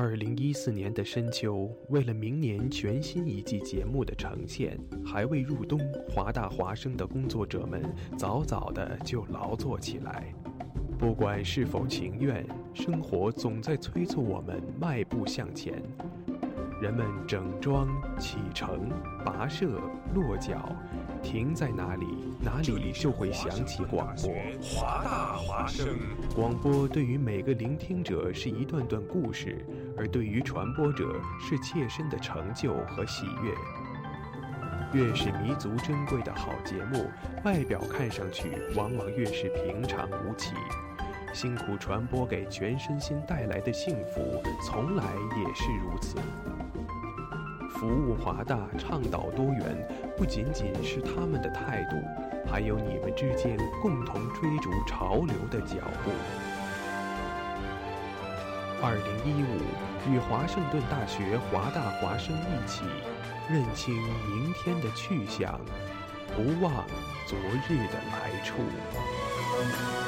二零一四年的深秋，为了明年全新一季节目的呈现，还未入冬，华大华生的工作者们早早的就劳作起来。不管是否情愿，生活总在催促我们迈步向前。人们整装启程、跋涉、落脚，停在哪里，哪里就会响起广播。华大华声，广播对于每个聆听者是一段段故事，而对于传播者是切身的成就和喜悦。越是弥足珍贵的好节目，外表看上去往往越是平常无奇。辛苦传播给全身心带来的幸福，从来也是如此。服务华大，倡导多元，不仅仅是他们的态度，还有你们之间共同追逐潮流的脚步。二零一五，与华盛顿大学华大华生一起，认清明天的去向，不忘昨日的来处。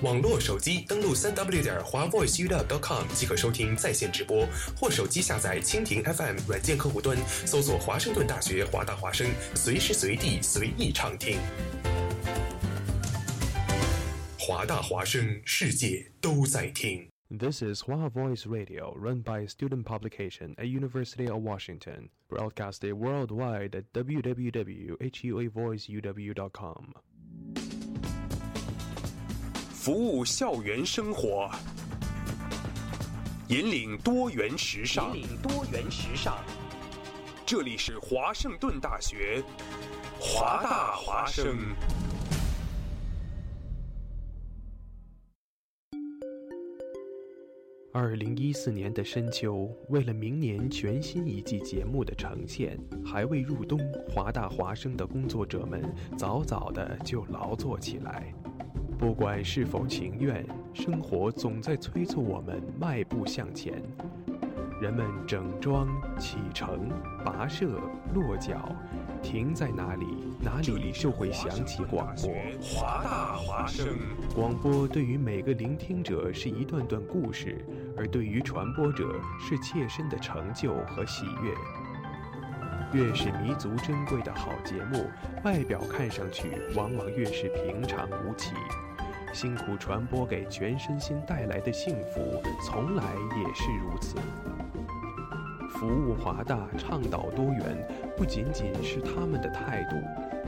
网络手机登录三 w 点华 voiceuw.com 即可收听在线直播，或手机下载蜻蜓 FM 软件客户端，搜索华盛顿大学华大华声，随时随地随意畅听。华大华声，世界都在听。This is Hua Voice Radio, run by a student publication at University of Washington, broadcasted worldwide at www.huavoiceuw.com. 服务校园生活，引领多元时尚。引领多元时尚。这里是华盛顿大学，华大华生。二零一四年的深秋，为了明年全新一季节目的呈现，还未入冬，华大华生的工作者们早早的就劳作起来。不管是否情愿，生活总在催促我们迈步向前。人们整装启程、跋涉、落脚，停在哪里，哪里就会响起广播。华大华生，广播对于每个聆听者是一段段故事，而对于传播者是切身的成就和喜悦。越是弥足珍贵的好节目，外表看上去往往越是平常无奇。辛苦传播给全身心带来的幸福，从来也是如此。服务华大，倡导多元，不仅仅是他们的态度，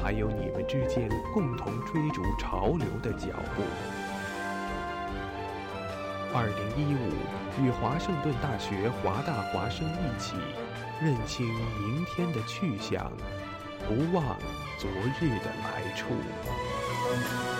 还有你们之间共同追逐潮流的脚步。二零一五，与华盛顿大学华大华生一起，认清明天的去向，不忘昨日的来处。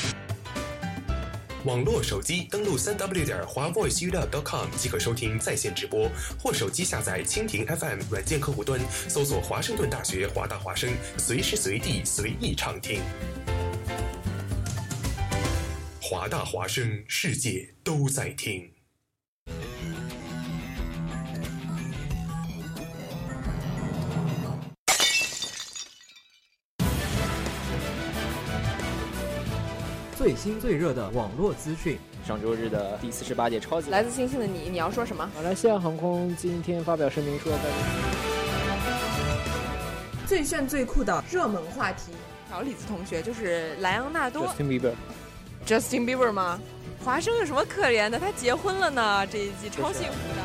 网络手机登录三 w 点华 voice 娱乐 .com 即可收听在线直播，或手机下载蜻蜓 FM 软件客户端，搜索华盛顿大学华大华声，随时随地随意畅听。华大华声，世界都在听。最新最热的网络资讯，上周日的第四十八届超级来自星星的你，你要说什么？马来西亚航空今天发表声明说，最炫最酷的热门话题。小李子同学就是莱昂纳多 Justin Bieber。Justin Bieber 吗？华生有什么可怜的？他结婚了呢，这一季超幸福的。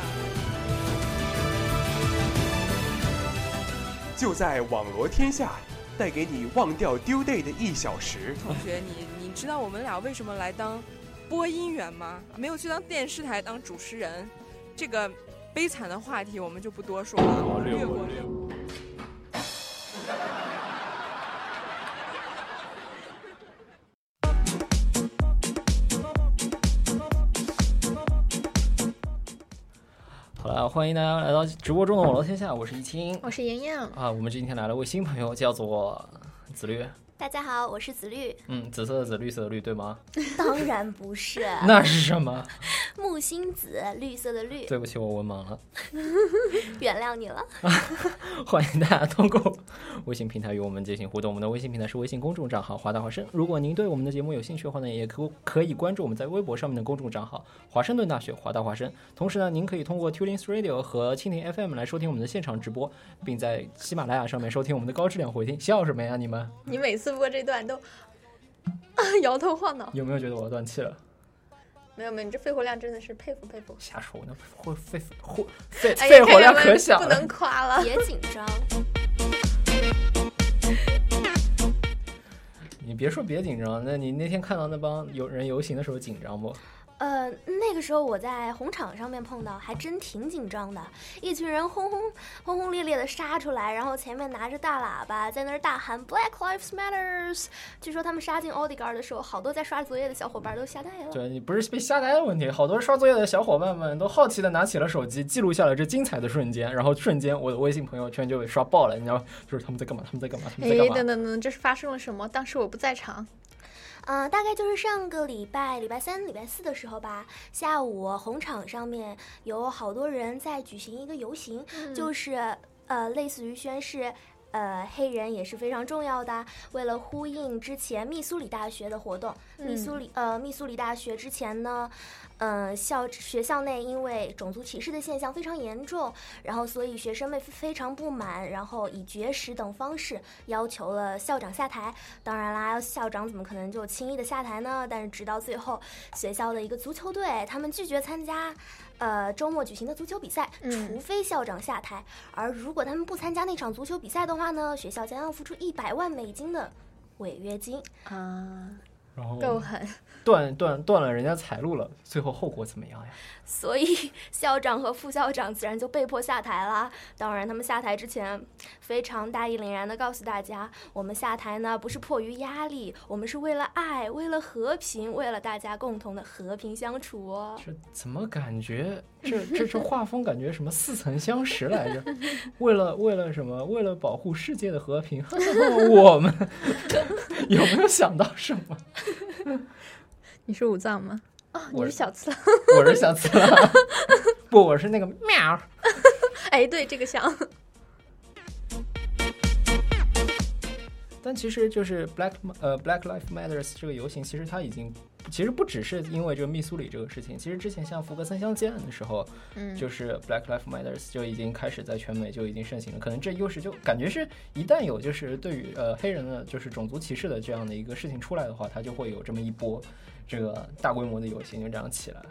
就在网罗天下，带给你忘掉丢 day 的一小时。同学，你你知道我们俩为什么来当播音员吗？没有去当电视台当主持人，这个悲惨的话题我们就不多说了，略过。好了，欢迎大家来到直播中的网络天下，我是易清，我是莹莹啊。我们今天来了位新朋友，叫做子绿。大家好，我是紫绿。嗯，紫色的紫，绿色的绿，对吗？当然不是。那是什么？木星紫，绿色的绿。对不起，我文盲了。原谅你了。欢迎大家通过微信平台与我们进行互动。我们的微信平台是微信公众账号“华大华生”。如果您对我们的节目有兴趣的话呢，也可可以关注我们在微博上面的公众账号“华盛顿大学华大华生”。同时呢，您可以通过 Tuning Radio 和蜻蜓 FM 来收听我们的现场直播，并在喜马拉雅上面收听我们的高质量回听。笑什么呀，你们？你每次播这段都 摇头晃脑。有没有觉得我要断气了？没有没有，你这肺活量真的是佩服佩服。瞎说，那肺肺肺肺肺活量可小了，不能夸了。别紧张。你别说别紧张，那你那天看到那帮有人游行的时候紧张不？呃，那个时候我在红场上面碰到，还真挺紧张的。一群人轰轰轰轰烈烈的杀出来，然后前面拿着大喇叭在那儿大喊 “Black Lives Matters”。据说他们杀进奥迪杆的时候，好多在刷作业的小伙伴都吓呆了。对你不是被吓呆的问题，好多刷作业的小伙伴们都好奇的拿起了手机，记录下了这精彩的瞬间，然后瞬间我的微信朋友圈就被刷爆了。你知道，就是他们在干嘛？他们在干嘛？他们在干嘛？等等等，这是发生了什么？当时我不在场。嗯、呃，大概就是上个礼拜礼拜三、礼拜四的时候吧，下午红场上面有好多人在举行一个游行，嗯、就是呃，类似于宣誓。呃，黑人也是非常重要的。为了呼应之前密苏里大学的活动，密苏里呃密苏里大学之前呢，呃校学校内因为种族歧视的现象非常严重，然后所以学生们非常不满，然后以绝食等方式要求了校长下台。当然啦，校长怎么可能就轻易的下台呢？但是直到最后，学校的一个足球队他们拒绝参加。呃，周末举行的足球比赛，除非校长下台。嗯、而如果他们不参加那场足球比赛的话呢，学校将要付出一百万美金的违约金啊，然后够狠，断断断了人家财路了。最后后果怎么样呀？所以校长和副校长自然就被迫下台啦。当然，他们下台之前非常大义凛然地告诉大家：我们下台呢不是迫于压力，我们是为了爱，为了和平，为了大家共同的和平相处哦。这怎么感觉这这这画风感觉什么似曾相识来着？为了为了什么？为了保护世界的和平，我们有没有想到什么？你是武藏吗？哦，你是小次郎，我是小次郎，不，我是那个喵。哎，对，这个像。但其实就是 Black 呃 Black Lives Matters 这个游行，其实它已经其实不只是因为这个密苏里这个事情，其实之前像福格森枪击案的时候，嗯，就是 Black Lives Matters 就已经开始在全美就已经盛行了。可能这又是就感觉是一旦有就是对于呃黑人的就是种族歧视的这样的一个事情出来的话，它就会有这么一波这个大规模的游行就这样起来。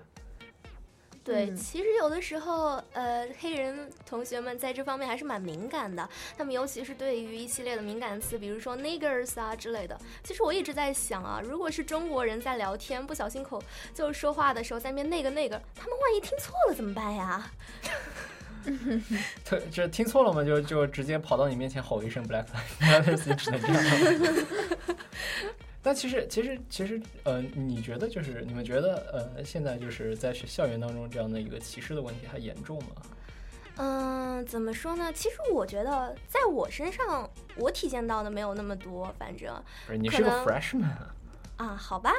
对，其实有的时候，呃，黑人同学们在这方面还是蛮敏感的。他们尤其是对于一系列的敏感词，比如说 niggers 啊之类的。其实我一直在想啊，如果是中国人在聊天不小心口就是说话的时候在那边那个那个，他们万一听错了怎么办呀？对，这听错了嘛，就就直接跑到你面前吼一声 black lives，只能这样。但其实其实其实呃，你觉得就是你们觉得呃，现在就是在学校园当中这样的一个歧视的问题还严重吗？嗯，怎么说呢？其实我觉得在我身上，我体现到的没有那么多，反正不是你是个 freshman 啊啊，好吧，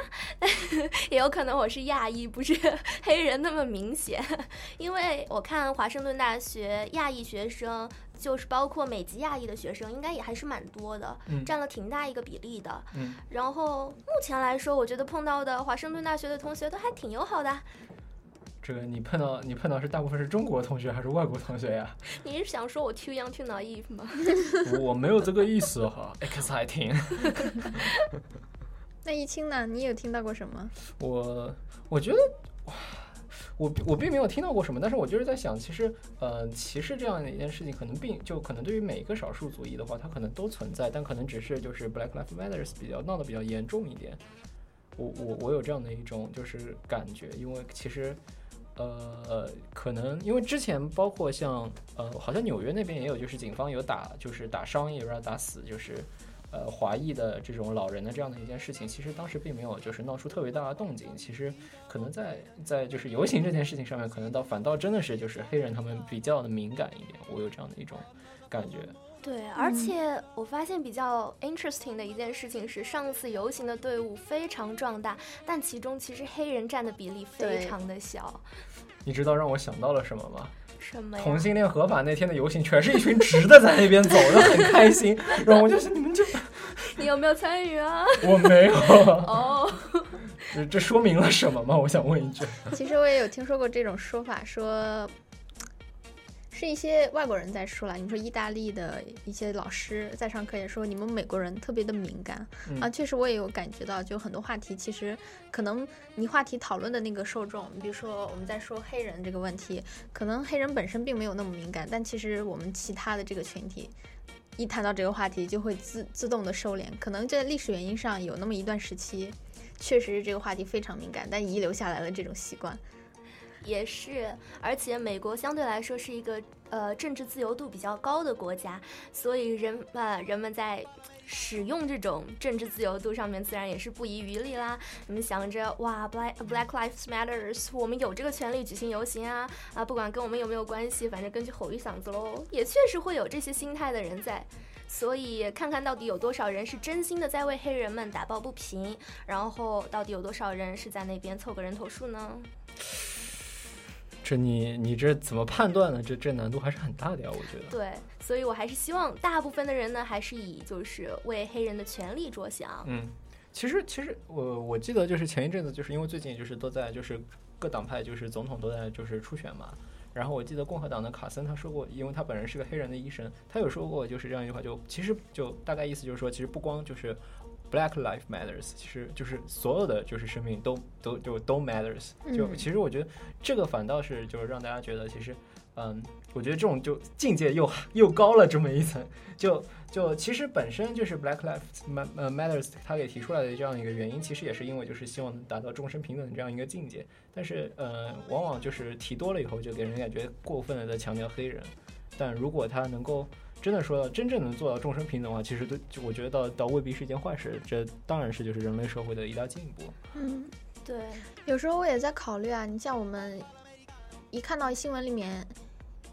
也有可能我是亚裔，不是黑人那么明显。因为我看华盛顿大学亚裔学生，就是包括美籍亚裔的学生，应该也还是蛮多的，嗯占了挺大一个比例的。嗯，然后目前来说，我觉得碰到的华盛顿大学的同学都还挺友好的。这个你碰到你碰到是大部分是中国同学还是外国同学呀？你是想说我 too young too naive 吗？我没有这个意思哈，exciting。那易清呢？你有听到过什么？我我觉得，哇我我并没有听到过什么，但是我就是在想，其实呃，歧视这样的一件事情，可能并就可能对于每一个少数族裔的话，它可能都存在，但可能只是就是 Black Lives Matters 比较闹得比较严重一点。我我我有这样的一种就是感觉，因为其实。呃，可能因为之前包括像呃，好像纽约那边也有，就是警方有打，就是打伤也有让打死，就是呃华裔的这种老人的这样的一件事情，其实当时并没有就是闹出特别大的动静。其实可能在在就是游行这件事情上面，可能倒反倒真的是就是黑人他们比较的敏感一点，我有这样的一种感觉。对，而且我发现比较 interesting 的一件事情是，上次游行的队伍非常壮大，但其中其实黑人占的比例非常的小。你知道让我想到了什么吗？什么呀？同性恋合法那天的游行，全是一群直的在那边走的，很开心。然后我就想，你们就 你有没有参与啊？我没有，哦，这这说明了什么吗？我想问一句。其实我也有听说过这种说法，说是一些外国人在说了。你说意大利的一些老师在上课也说，你们美国人特别的敏感、嗯啊。确实，我也有感觉到，就很多话题其实可能你话题讨论的那个受众，比如说我们在说黑人这个问题，可能黑人本身并没有那么敏感，但其实我们其他的这个群体。一谈到这个话题，就会自自动的收敛。可能在历史原因上有那么一段时期，确实是这个话题非常敏感，但遗留下来了这种习惯。也是，而且美国相对来说是一个呃政治自由度比较高的国家，所以人呃人们在使用这种政治自由度上面，自然也是不遗余力啦。你们想着哇，Black Black Lives Matters，我们有这个权利举行游行啊啊，不管跟我们有没有关系，反正根据吼一嗓子喽，也确实会有这些心态的人在。所以看看到底有多少人是真心的在为黑人们打抱不平，然后到底有多少人是在那边凑个人头数呢？这你你这怎么判断呢？这这难度还是很大的呀，我觉得。对，所以我还是希望大部分的人呢，还是以就是为黑人的权利着想。嗯，其实其实我我记得就是前一阵子，就是因为最近就是都在就是各党派就是总统都在就是初选嘛。然后我记得共和党的卡森他说过，因为他本人是个黑人的医生，他有说过就是这样一句话，就其实就大概意思就是说，其实不光就是 Black Life Matters，其实就是所有的就是生命都都就都 matters。就嗯其实我觉得这个反倒是就是让大家觉得其实，嗯，我觉得这种就境界又又高了这么一层。就就其实本身就是 Black 呃 Matters 他给提出来的这样一个原因，其实也是因为就是希望达到众生平等的这样一个境界。但是呃，往往就是提多了以后，就给人感觉过分的在强调黑人。但如果他能够真的说到真正能做到众生平等的话，其实都，就我觉得倒倒未必是一件坏事。这当然是就是人类社会的一大进步。嗯，对，有时候我也在考虑啊，你像我们一看到新闻里面，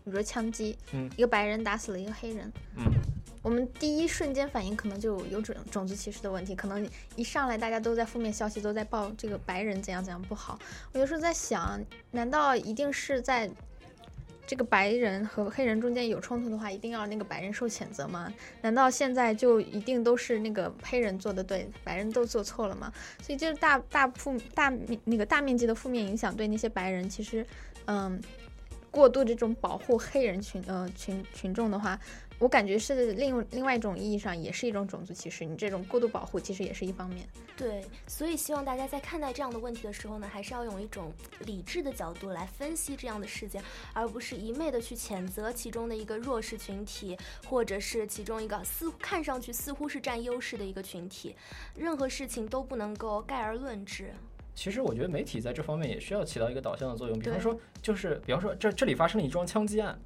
比如说枪击，嗯一个白人打死了一个黑人，嗯，我们第一瞬间反应可能就有种种族歧视的问题，可能一上来大家都在负面消息都在报这个白人怎样怎样不好。我有时候在想，难道一定是在这个白人和黑人中间有冲突的话，一定要那个白人受谴责吗？难道现在就一定都是那个黑人做的对，白人都做错了吗？所以就是大大负大面那个大面积的负面影响对那些白人，其实，嗯，过度这种保护黑人群呃群群众的话，我感觉是另另外一种意义上也是一种种族歧视。你这种过度保护其实也是一方面。对，所以希望大家在看待这样的问题的时候呢，还是要用一种理智的角度来分析这样的事件，而不是一昧的去谴责其中的一个弱势群体，或者是其中一个似乎看上去似乎是占优势的一个群体。任何事情都不能够概而论之。其实我觉得媒体在这方面也需要起到一个导向的作用，比方说就是比方说这这里发生了一桩枪击案。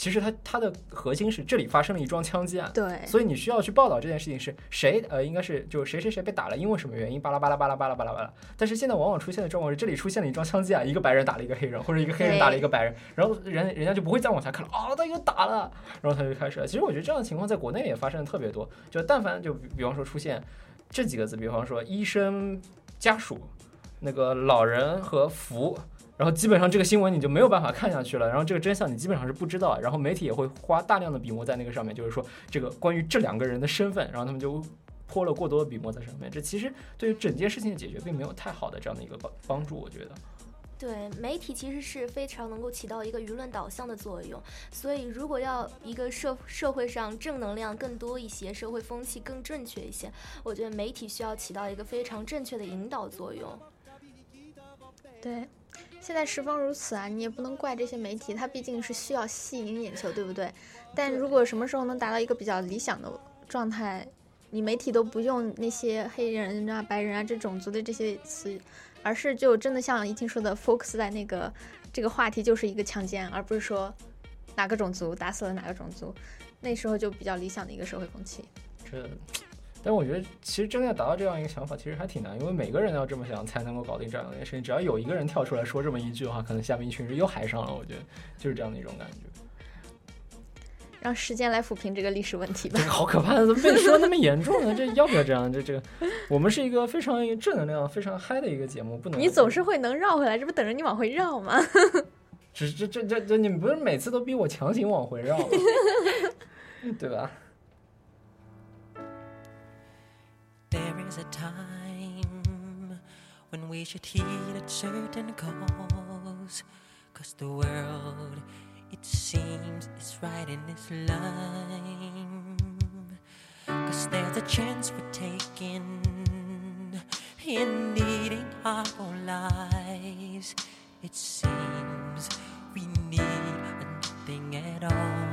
其实它它的核心是这里发生了一桩枪击案，对所以你需要去报道这件事情是谁，呃，应该是就谁谁谁被打了，因为什么原因，巴拉巴拉巴拉巴拉巴拉巴拉。但是现在往往出现的状况是，这里出现了一桩枪击案，一个白人打了一个黑人，或者一个黑人打了一个白人，然后人人家就不会再往下看了，啊，他又打了，然后他就开始了。其实我觉得这样的情况在国内也发生的特别多，就但凡就比比方说出现这几个字，比方说医生家属、那个老人和福。然后基本上这个新闻你就没有办法看下去了，然后这个真相你基本上是不知道，然后媒体也会花大量的笔墨在那个上面，就是说这个关于这两个人的身份，然后他们就泼了过多的笔墨在上面，这其实对于整件事情的解决并没有太好的这样的一个帮帮助，我觉得。对，媒体其实是非常能够起到一个舆论导向的作用，所以如果要一个社社会上正能量更多一些，社会风气更正确一些，我觉得媒体需要起到一个非常正确的引导作用。对，现在时风如此啊，你也不能怪这些媒体，它毕竟是需要吸引眼球，对不对？但如果什么时候能达到一个比较理想的状态，你媒体都不用那些黑人啊、白人啊这种族的这些词，而是就真的像一听说的 focus 在那个这个话题就是一个强奸，而不是说哪个种族打死了哪个种族，那时候就比较理想的一个社会风气。这，但我觉得其实真的要达到这样一个想法，其实还挺难，因为每个人要这么想才能够搞定这样一件事情。只要有一个人跳出来说这么一句的话，可能下面一群人又嗨上了。我觉得就是这样的一种感觉。让时间来抚平这个历史问题吧这。个好可怕，怎么被说那么严重呢？这要不要这样？这这个，我们是一个非常正能量、非常嗨的一个节目，不能你总是会能绕回来，这不等着你往回绕吗？这这这这这，你们不是每次都逼我强行往回绕吗？对吧？There is a time when we should heed a certain cause. Cause the world, it seems, is right in this line. Cause there's a chance we're taking in needing our own lives. It seems we need nothing at all.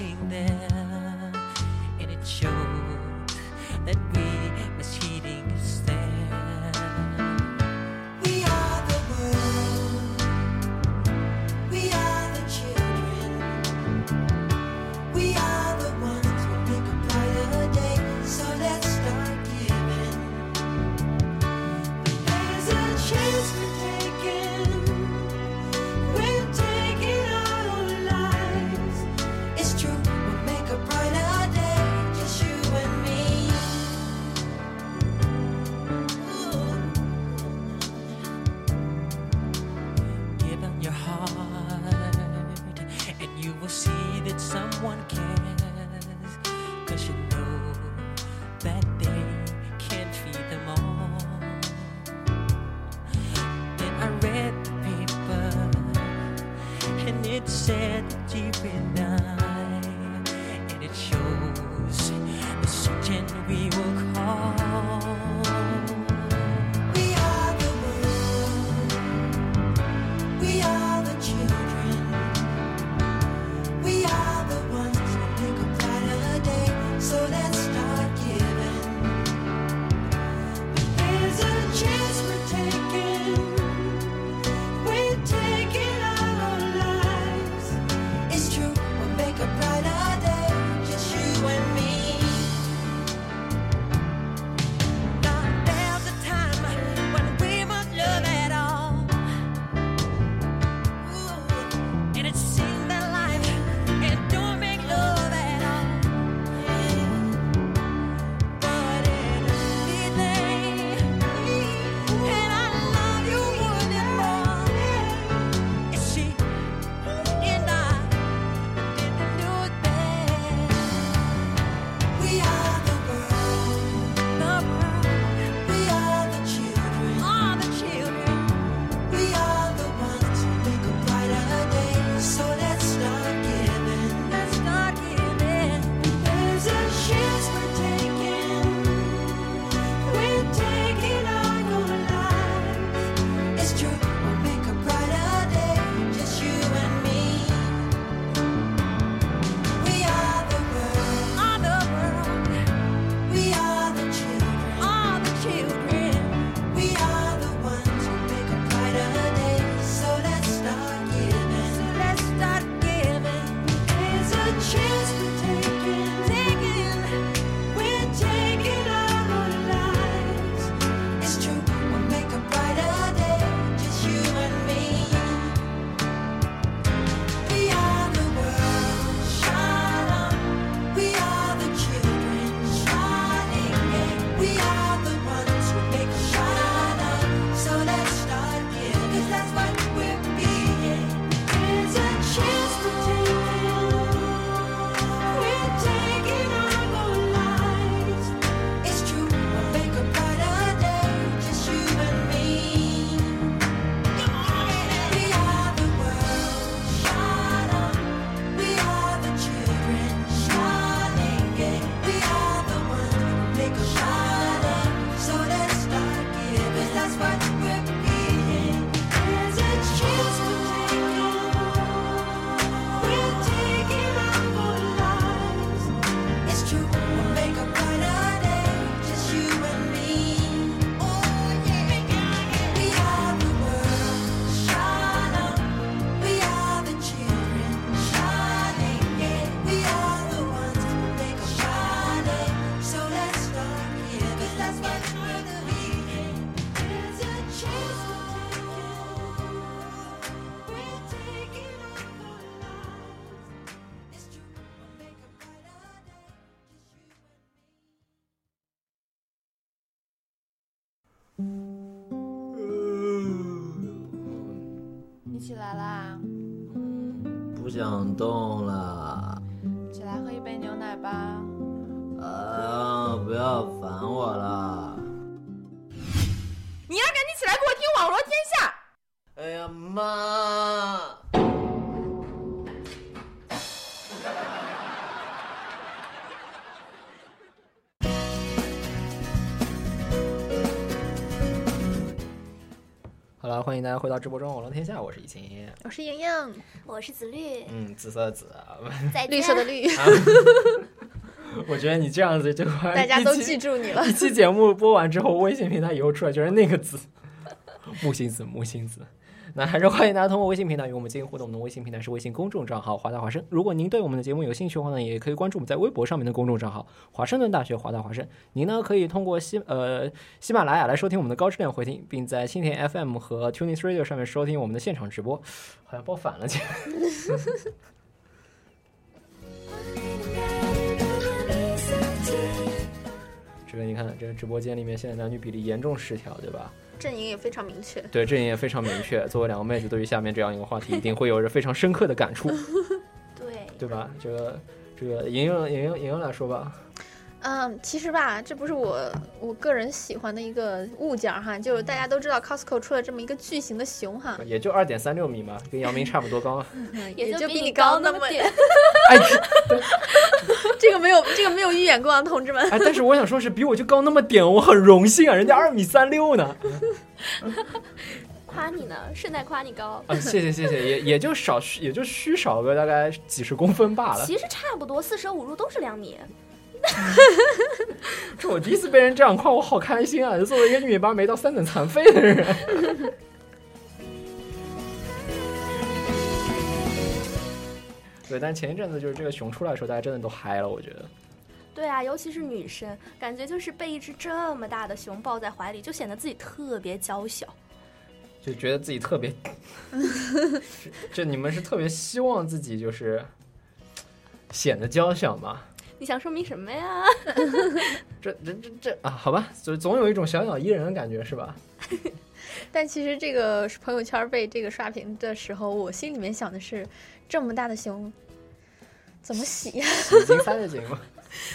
everything there. 大家回到直播中《我龙天下》，我是易晴。我是莹莹，我是紫绿，嗯，紫色的紫 绿色的绿。我觉得你这样子就大家都记住你了。一期节目播完之后，微信平台以后出来就是那个字，木星子，木星子。那还是欢迎大家通过微信平台与我们进行互动。我们的微信平台是微信公众账号“华大华生”。如果您对我们的节目有兴趣的话呢，也可以关注我们在微博上面的公众账号“华盛顿大学华大华生”。您呢可以通过喜呃喜马拉雅来收听我们的高质量回听，并在蜻蜓 FM 和 Tuning Radio 上面收听我们的现场直播。好像报反了，这。这个你看，这个直播间里面现在男女比例严重失调，对吧？阵营也非常明确。对，阵营也非常明确。作为两个妹子，对于下面这样一个话题，一定会有着非常深刻的感触，对，对吧？这个，这个莹莹，莹莹，莹莹来说吧。嗯，其实吧，这不是我我个人喜欢的一个物件哈，就是大家都知道 Costco 出了这么一个巨型的熊哈，也就二点三六米嘛，跟姚明差不多高啊。也就比你你高那么点。哎，这个没有这个没有预演过啊，同志们。哎，但是我想说，是比我就高那么点，我很荣幸啊，人家二米三六呢。夸你呢，顺带夸你高。啊，谢谢谢谢，也也就少也就虚少个大概几十公分罢了。其实差不多，四舍五入都是两米。这我第一次被人这样夸，我好开心啊！作为一个一米八没到三等残废的人。对，但前一阵子就是这个熊出来的时候，大家真的都嗨了，我觉得。对啊，尤其是女生，感觉就是被一只这么大的熊抱在怀里，就显得自己特别娇小。就觉得自己特别，就你们是特别希望自己就是显得娇小吗？你想说明什么呀？这这这这啊，好吧，就总有一种小鸟依人的感觉，是吧？但其实这个朋友圈被这个刷屏的时候，我心里面想的是，这么大的熊怎么洗呀？洗衣精塞得进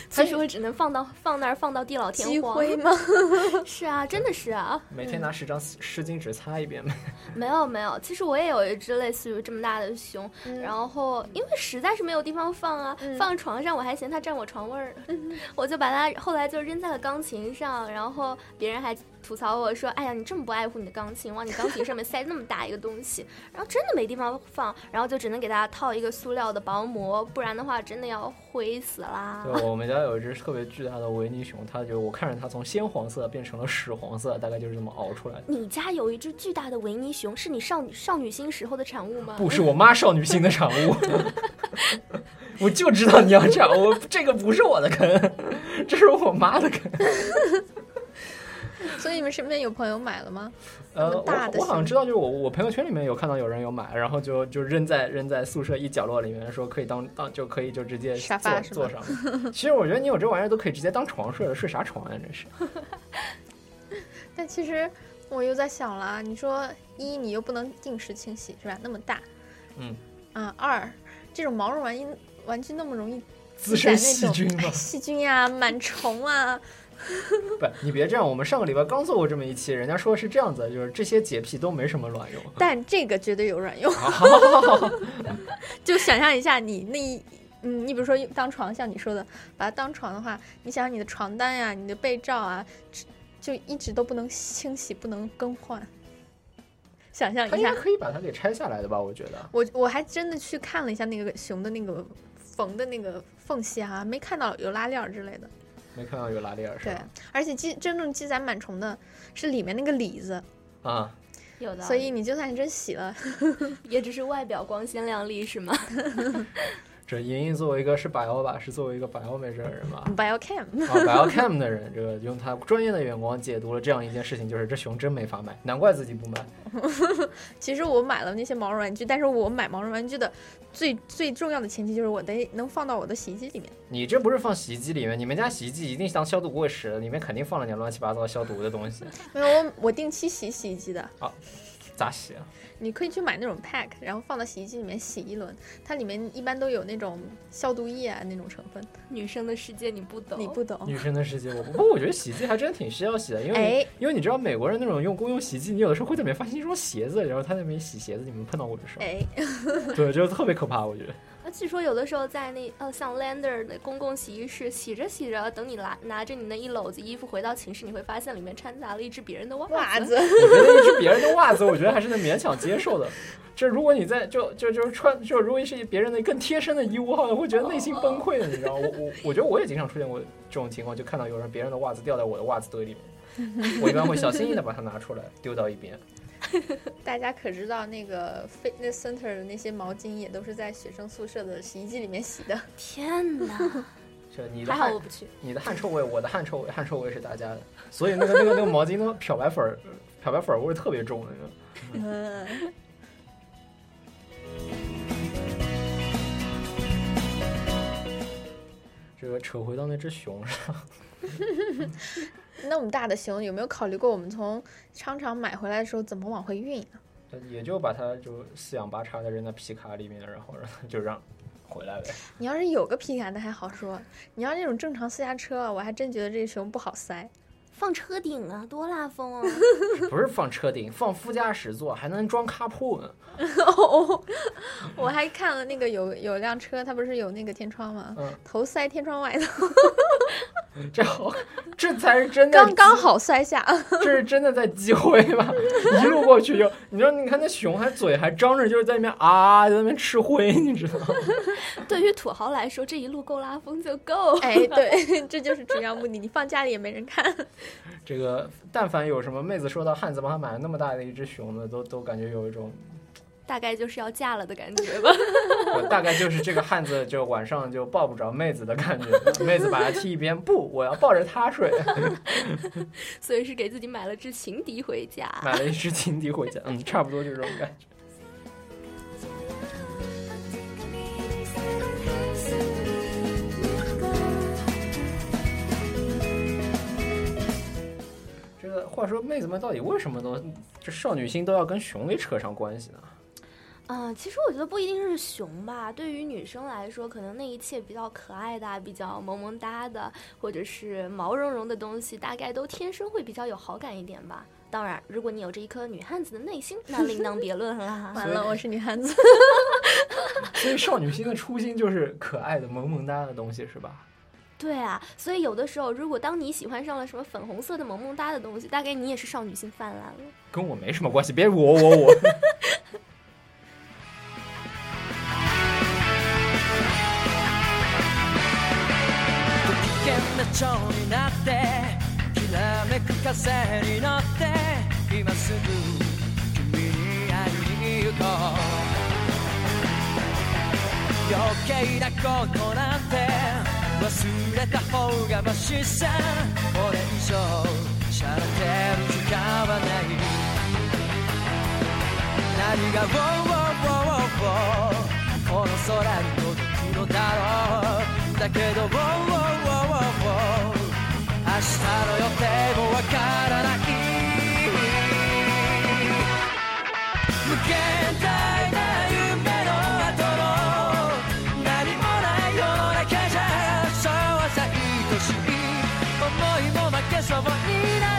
吗？其实我只能放到放那儿，放到地老天荒。灰 吗？是啊，真的是啊。每天拿十张湿巾纸擦一遍呗。没有没有，其实我也有一只类似于这么大的熊，嗯然后因为实在是没有地方放啊，放床上我还嫌它占我床位儿，我就把它后来就扔在了钢琴上，然后别人还吐槽我说：“哎呀，你这么不爱护你的钢琴，往你钢琴上面塞那么大一个东西。”然后真的没地方放，然后就只能给它套一个塑料的薄膜，不然的话真的要灰死啦。对，我们家有一只特别巨大的维尼熊，它就我看着它从鲜黄色变成了屎黄色，大概就是这么熬出来的。你家有一只巨大的维尼熊，是你少女少女心时候的产物吗？不是我妈少女心的产物，我就知道你要这样，我这个不是我的坑，这是我妈的坑。所以你们身边有朋友买了吗？呃，大的我我好像知道，就是我我朋友圈里面有看到有人有买，然后就就扔在扔在宿舍一角落里面，说可以当当就可以就直接坐沙发是坐上。其实我觉得你有这玩意儿都可以直接当床睡了，睡啥床呀？真是。但其实我又在想了，你说一你又不能定时清洗是吧？那么大，嗯，啊二这种毛绒玩具玩具那么容易滋生细菌 细菌呀、螨虫啊，不，你别这样。我们上个礼拜刚做过这么一期，人家说是这样子，就是这些洁癖都没什么卵用。但这个绝对有卵用。就想象一下，你那一，嗯，你比如说当床，像你说的，把它当床的话，你想想你的床单呀、你的被罩啊，就一直都不能清洗，不能更换。想象一下它应该，可以把它给拆下来的吧？我觉得。我我还真的去看了一下那个熊的那个缝的那个缝隙哈、没看到有拉链儿之类的。没看到有拉链儿是对吧？，而且积真正积攒螨虫的是里面那个里子，啊，有的，所以你就算真洗了，也只是外表光鲜亮丽是吗？这莹莹作为一个是百欧吧，是作为一个百欧美这的人吧，biocam 啊，BioCam 的人，这个用他专业的眼光解读了这样一件事情，就是这熊真没法买，难怪自己不买。其实我买了那些毛绒玩具，但是我买毛绒玩具的最最重要的前提就是我得能放到我的洗衣机里面。你这不是放洗衣机里面，你们家洗衣机一定当消毒柜使，里面肯定放了点乱七八糟消毒的东西。没有，我我定期洗洗衣机的。咋洗啊？你可以去买那种 pack，然后放到洗衣机里面洗一轮，它里面一般都有那种消毒液啊那种成分。女生的世界你不懂，你不懂。女生的世界，我不过我觉得洗衣机还真挺需要洗的，因为、哎因为你知道美国人那种用公用洗衣机，你有的时候会在里面发现一双鞋子，然后他在里面洗鞋子，你们碰到过这事儿？哎，对，就是特别可怕，我觉得。而据说有的时候在那呃像 Lander 的公共洗衣室洗着洗着，等你拿拿着你那一篓子衣服回到寝室，你会发现里面掺杂了一只别人的袜袜子。我觉得一只别人的袜子，我觉得还是能勉强接受的。就如果你在就就就是穿就如果是别人的更贴身的衣物，好像会觉得内心崩溃的，你知道吗？我我我觉得我也经常出现过这种情况，就看到有人别人的袜子掉在我的袜子堆里面，我一般会小心翼翼的把它拿出来丢到一边。大家可知道那个 fitness center 的那些毛巾也都是在学生宿舍的洗衣机里面洗的？天哪！这你的还好汗我不去。你的汗臭味，我的汗臭味，汗臭味是大家的，所以那个那个那个毛巾的漂白粉儿漂白粉儿味特别重那个。嗯，这个扯回到那只熊上，那么大的熊，有没有考虑过我们从商场买回来的时候怎么往回运啊？也就把它就四仰八叉的扔在皮卡里面，然后让就让回来呗。你要是有个皮卡那还好说，你要那种正常私家车啊，我还真觉得这熊不好塞。放车顶啊，多拉风啊！不是放车顶，放副驾驶座，还能装卡铺呢。哦，我还看了那个有有辆车，它不是有那个天窗吗？嗯头塞天窗外头，这好，这才是真的刚刚好摔下。这是真的在积灰吧？一路过去就，你知道，你看那熊还嘴还张着，就是在那边啊，在那边吃灰，你知道吗？对于土豪来说，这一路够拉风就够。哎，对，这就是主要目的。你放家里也没人看。这个，但凡有什么妹子说到汉子帮他买了那么大的一只熊的，都都感觉有一种，大概就是要嫁了的感觉吧。我大概就是这个汉子就晚上就抱不着妹子的感觉，妹子把他踢一边，不，我要抱着他睡。所以是给自己买了只情敌回家。买了一只情敌回家，嗯，差不多就这种感觉。这个话说，妹子们到底为什么都这少女心都要跟熊给扯上关系呢？嗯，其实我觉得不一定是熊吧，对于女生来说，可能那一切比较可爱的啊、比较萌萌哒的，或者是毛茸茸的东西，大概都天生会比较有好感一点吧。当然，如果你有着一颗女汉子的内心，那另当别论啦。完了，我是女汉子。所以少女心的初心就是可爱的、萌萌哒的东西，是吧？对啊，所以有的时候，如果当你喜欢上了什么粉红色的萌萌哒的东西，大概你也是少女心泛滥了。跟我没什么关系，别我我我。蝶になってきらめく風に乗って今すぐ君に会いに行こう余計なことなんて忘れた方がマシさこれ以上しゃれてる時間はない何が「ウォーウォーウォーウォーこの空に届くのだろうだけど「ウォーウォー明日の予定もわからない無限大な夢の後の何もない世の中じゃそうはさ愛しい思いも負けそうになる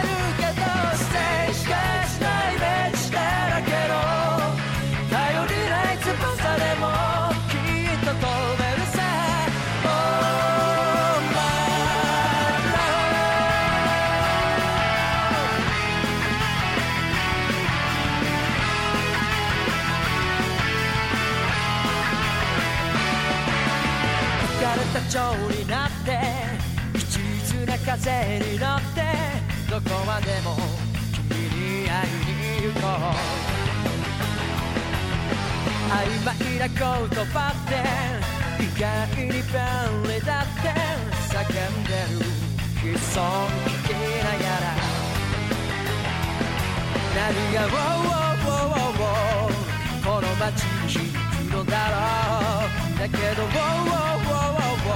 曖昧な言葉って意外に便利だって叫んでる悲壮聞きながら何が「ウォーウォーウォーウォーこの街に響くのだろうだけど「ウォーウォーウォーウォ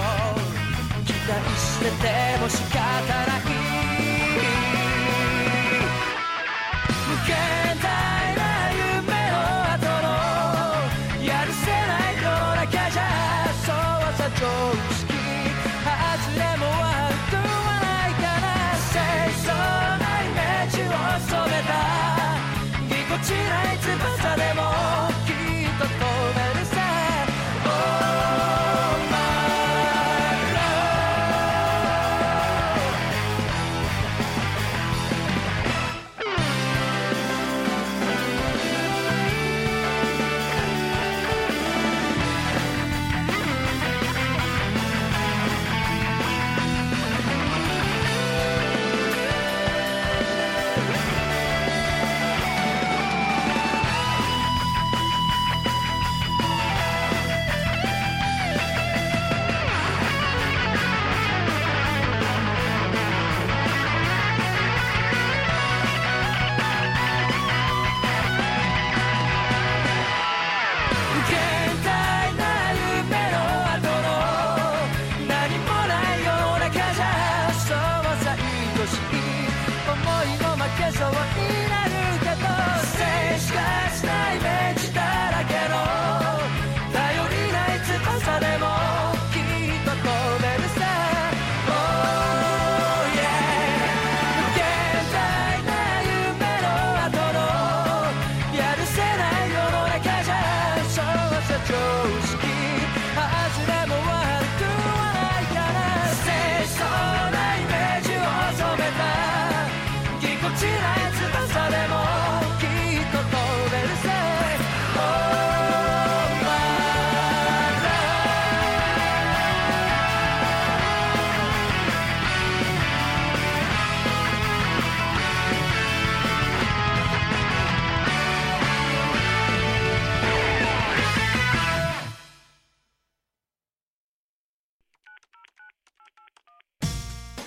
ー期待してても仕方ない。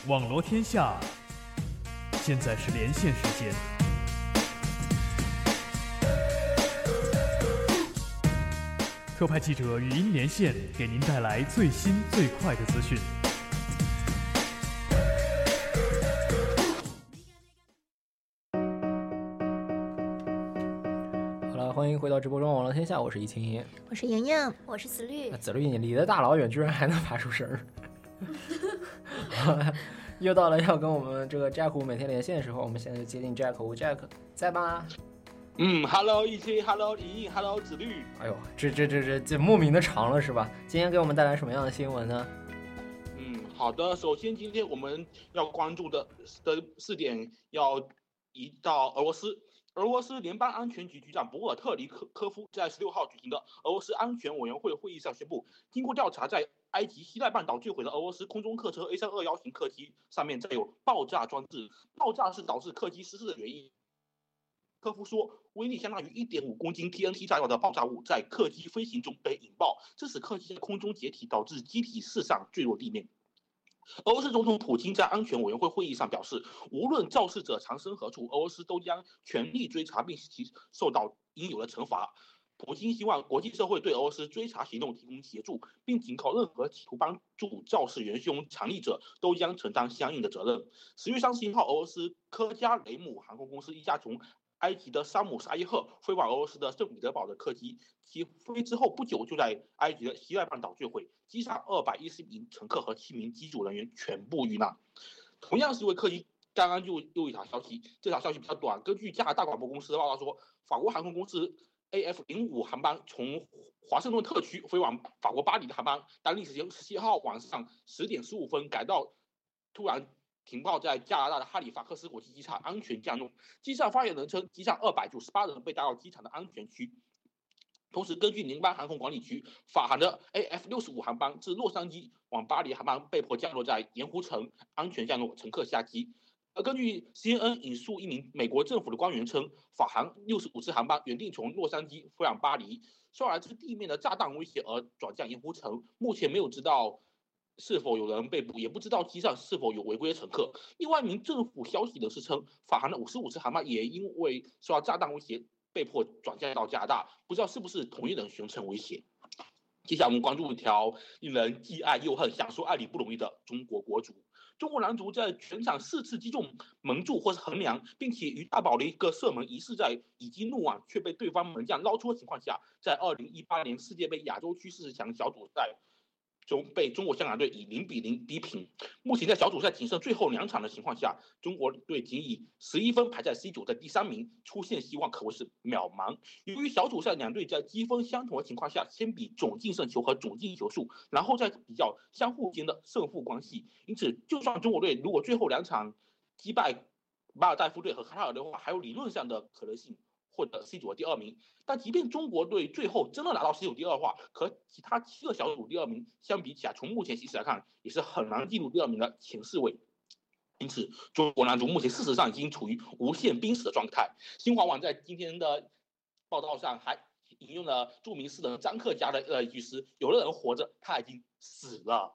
网罗天下，现在是连线时间。特派记者语音连线，给您带来最新最快的资讯。好了，欢迎回到直播中网络天下，我是易清。我是莹莹，我是子绿。子绿，你离得大老远，居然还能发出声儿。又到了要跟我们这个 Jack 每天连线的时候，我们现在就接近 Jack，Jack 在吗？嗯，Hello 易清，Hello 莹莹，Hello 子绿。哎呦，这这这这这莫名的长了是吧？今天给我们带来什么样的新闻呢？嗯，好的，首先今天我们要关注的的四点要移到俄罗斯。俄罗斯联邦安全局局长博尔特尼科科夫在十六号举行的俄罗斯安全委员会会议上宣布，经过调查，在埃及西奈半岛坠毁的俄罗斯空中客车 A 三二幺型客机上面载有爆炸装置，爆炸是导致客机失事的原因。科夫说，威力相当于一点五公斤 TNT 炸药的爆炸物在客机飞行中被引爆，这使客机在空中解体，导致机体四上坠落地面。俄罗斯总统普京在安全委员会会议上表示，无论肇事者藏身何处，俄罗斯都将全力追查并使其受到应有的惩罚。普京希望国际社会对俄罗斯追查行动提供协助，并警告任何企图帮助肇事元凶藏匿者都将承担相应的责任。十月三十一号，俄罗斯科加雷姆航空公司一架从埃及的沙姆沙伊赫飞往俄罗斯的圣彼得堡的客机，起飞之后不久就在埃及的西奈半岛坠毁，机上二百一十名乘客和七名机组人员全部遇难。同样是一位客机，刚刚就又一条消息，这条消息比较短。根据加拿大广播公司的报道说，法国航空公司 AF 零五航班从华盛顿特区飞往法国巴黎的航班，当地时间十七号晚上十点十五分改到，突然。停靠在加拿大的哈利法克斯国际机场安全降落。机上发言人称，机上二百九十八人被带到机场的安全区。同时，根据联邦航空管理局，法航的 AF 六十五航班自洛杉矶往巴黎航班被迫降落在盐湖城安全降落，乘客下机。而根据 CNN 引述一名美国政府的官员称，法航六十五次航班原定从洛杉矶飞往巴黎，受来自地面的炸弹威胁而转降盐湖城，目前没有知道。是否有人被捕，也不知道机上是否有违规乘客。另外一名政府消息人士称，法航的五十五次航班也因为受到炸弹威胁，被迫转降到加拿大，不知道是不是同一人形成威胁。接下来我们关注一条令人既爱又恨、想说爱你不容易的中国国足。中国男足在全场四次击中门柱或是横梁，并且与大宝的一个射门疑似在已经入网却被对方门将捞出的情况下，在二零一八年世界杯亚洲区四十强小组赛。中被中国香港队以零比零逼平。目前在小组赛仅剩最后两场的情况下，中国队仅以十一分排在 C 组的第三名，出现希望可谓是渺茫。由于小组赛两队在积分相同的情况下，先比总净胜球和总进球数，然后再比较相互间的胜负关系，因此就算中国队如果最后两场击败马尔代夫队和卡塔尔的话，还有理论上的可能性。获得 C 组的第二名，但即便中国队最后真的拿到 C 组第二的话，和其他七个小组第二名相比起来，从目前形势来看，也是很难进入第二名的前四位。因此，中国男足目前事实上已经处于无限濒死的状态。新华网在今天的报道上还引用了著名诗人张克家的呃一句诗：“有的人活着，他已经死了。”